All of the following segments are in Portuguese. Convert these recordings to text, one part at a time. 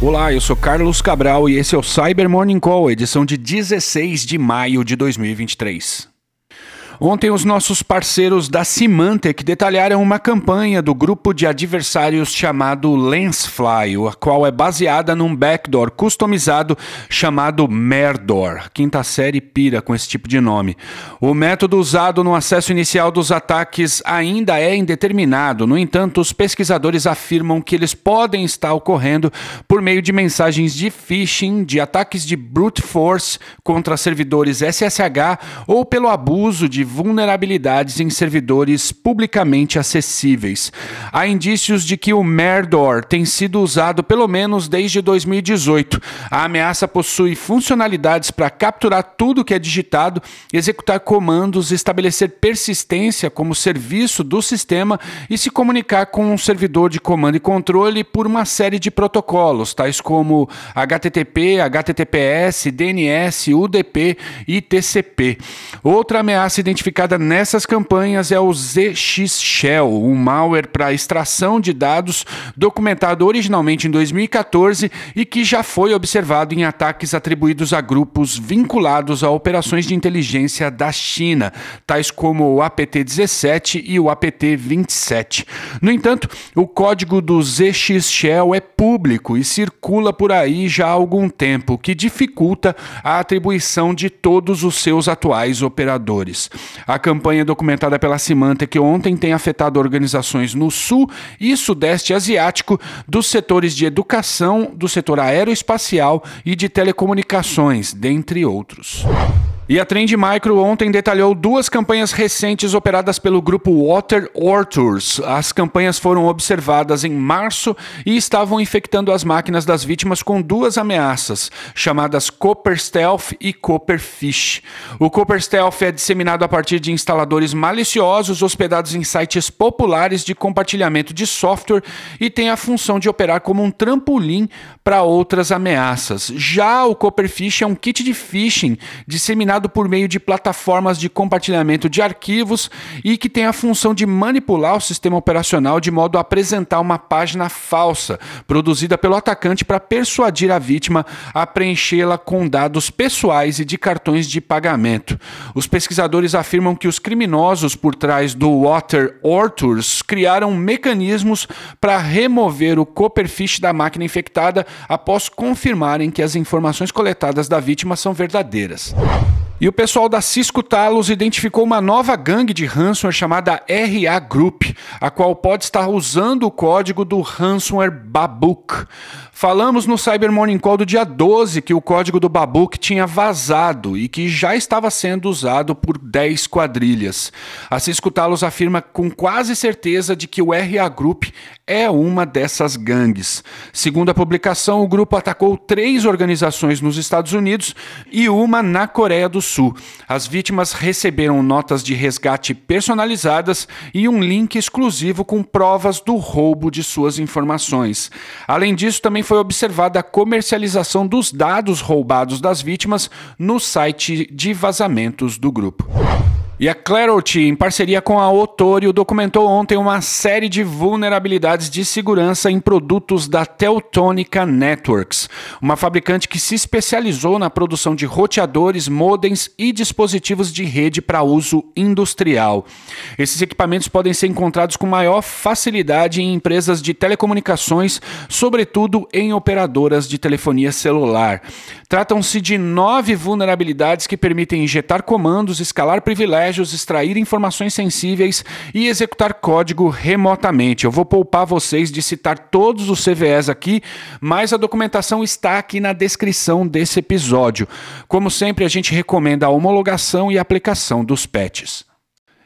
Olá, eu sou Carlos Cabral e esse é o Cyber Morning Call, edição de 16 de maio de 2023. Ontem, os nossos parceiros da Symantec detalharam uma campanha do grupo de adversários chamado Lensfly, a qual é baseada num backdoor customizado chamado Merdor. Quinta série pira com esse tipo de nome. O método usado no acesso inicial dos ataques ainda é indeterminado, no entanto, os pesquisadores afirmam que eles podem estar ocorrendo por meio de mensagens de phishing, de ataques de brute force contra servidores SSH ou pelo abuso de vulnerabilidades em servidores publicamente acessíveis. Há indícios de que o Merdor tem sido usado pelo menos desde 2018. A ameaça possui funcionalidades para capturar tudo que é digitado, executar comandos, estabelecer persistência como serviço do sistema e se comunicar com um servidor de comando e controle por uma série de protocolos, tais como HTTP, HTTPS, DNS, UDP e TCP. Outra ameaça identificada identificada nessas campanhas é o ZX Shell, um malware para extração de dados documentado originalmente em 2014 e que já foi observado em ataques atribuídos a grupos vinculados a operações de inteligência da China, tais como o APT-17 e o APT-27. No entanto, o código do ZX Shell é público e circula por aí já há algum tempo, o que dificulta a atribuição de todos os seus atuais operadores. A campanha documentada pela Symantec ontem tem afetado organizações no sul e sudeste asiático dos setores de educação, do setor aeroespacial e de telecomunicações, dentre outros. E a Trend Micro ontem detalhou duas campanhas recentes operadas pelo grupo Water Orturs. As campanhas foram observadas em março e estavam infectando as máquinas das vítimas com duas ameaças, chamadas Copper Stealth e Copper Fish. O Copper Stealth é disseminado a partir de instaladores maliciosos hospedados em sites populares de compartilhamento de software e tem a função de operar como um trampolim para outras ameaças. Já o Copper Fish é um kit de phishing disseminado por meio de plataformas de compartilhamento de arquivos e que tem a função de manipular o sistema operacional de modo a apresentar uma página falsa, produzida pelo atacante para persuadir a vítima a preenchê-la com dados pessoais e de cartões de pagamento. Os pesquisadores afirmam que os criminosos por trás do Water Orturs criaram mecanismos para remover o Copperfish da máquina infectada após confirmarem que as informações coletadas da vítima são verdadeiras. E o pessoal da Cisco Talos identificou uma nova gangue de ransomware chamada RA Group, a qual pode estar usando o código do ransomware Babook. Falamos no Cyber Morning Call do dia 12 que o código do Babook tinha vazado e que já estava sendo usado por 10 quadrilhas. A Cisco Talos afirma com quase certeza de que o RA Group é uma dessas gangues. Segundo a publicação, o grupo atacou três organizações nos Estados Unidos e uma na Coreia do Sul. As vítimas receberam notas de resgate personalizadas e um link exclusivo com provas do roubo de suas informações. Além disso, também foi observada a comercialização dos dados roubados das vítimas no site de vazamentos do grupo. E a Clarity, em parceria com a Otorio, documentou ontem uma série de vulnerabilidades de segurança em produtos da Teltonica Networks, uma fabricante que se especializou na produção de roteadores, modems e dispositivos de rede para uso industrial. Esses equipamentos podem ser encontrados com maior facilidade em empresas de telecomunicações, sobretudo em operadoras de telefonia celular. Tratam-se de nove vulnerabilidades que permitem injetar comandos, escalar privilégios privilégios, extrair informações sensíveis e executar código remotamente. Eu vou poupar vocês de citar todos os CVEs aqui, mas a documentação está aqui na descrição desse episódio. Como sempre, a gente recomenda a homologação e aplicação dos patches.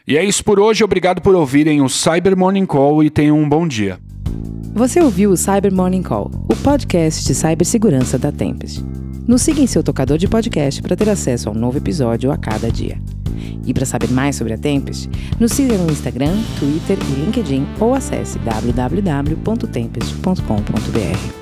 E é isso por hoje, obrigado por ouvirem o Cyber Morning Call e tenham um bom dia. Você ouviu o Cyber Morning Call, o podcast de cibersegurança da Tempest. Nos siga em seu tocador de podcast para ter acesso a um novo episódio a cada dia. E para saber mais sobre a Tempest, nos siga no Instagram, Twitter e LinkedIn ou acesse www.tempest.com.br.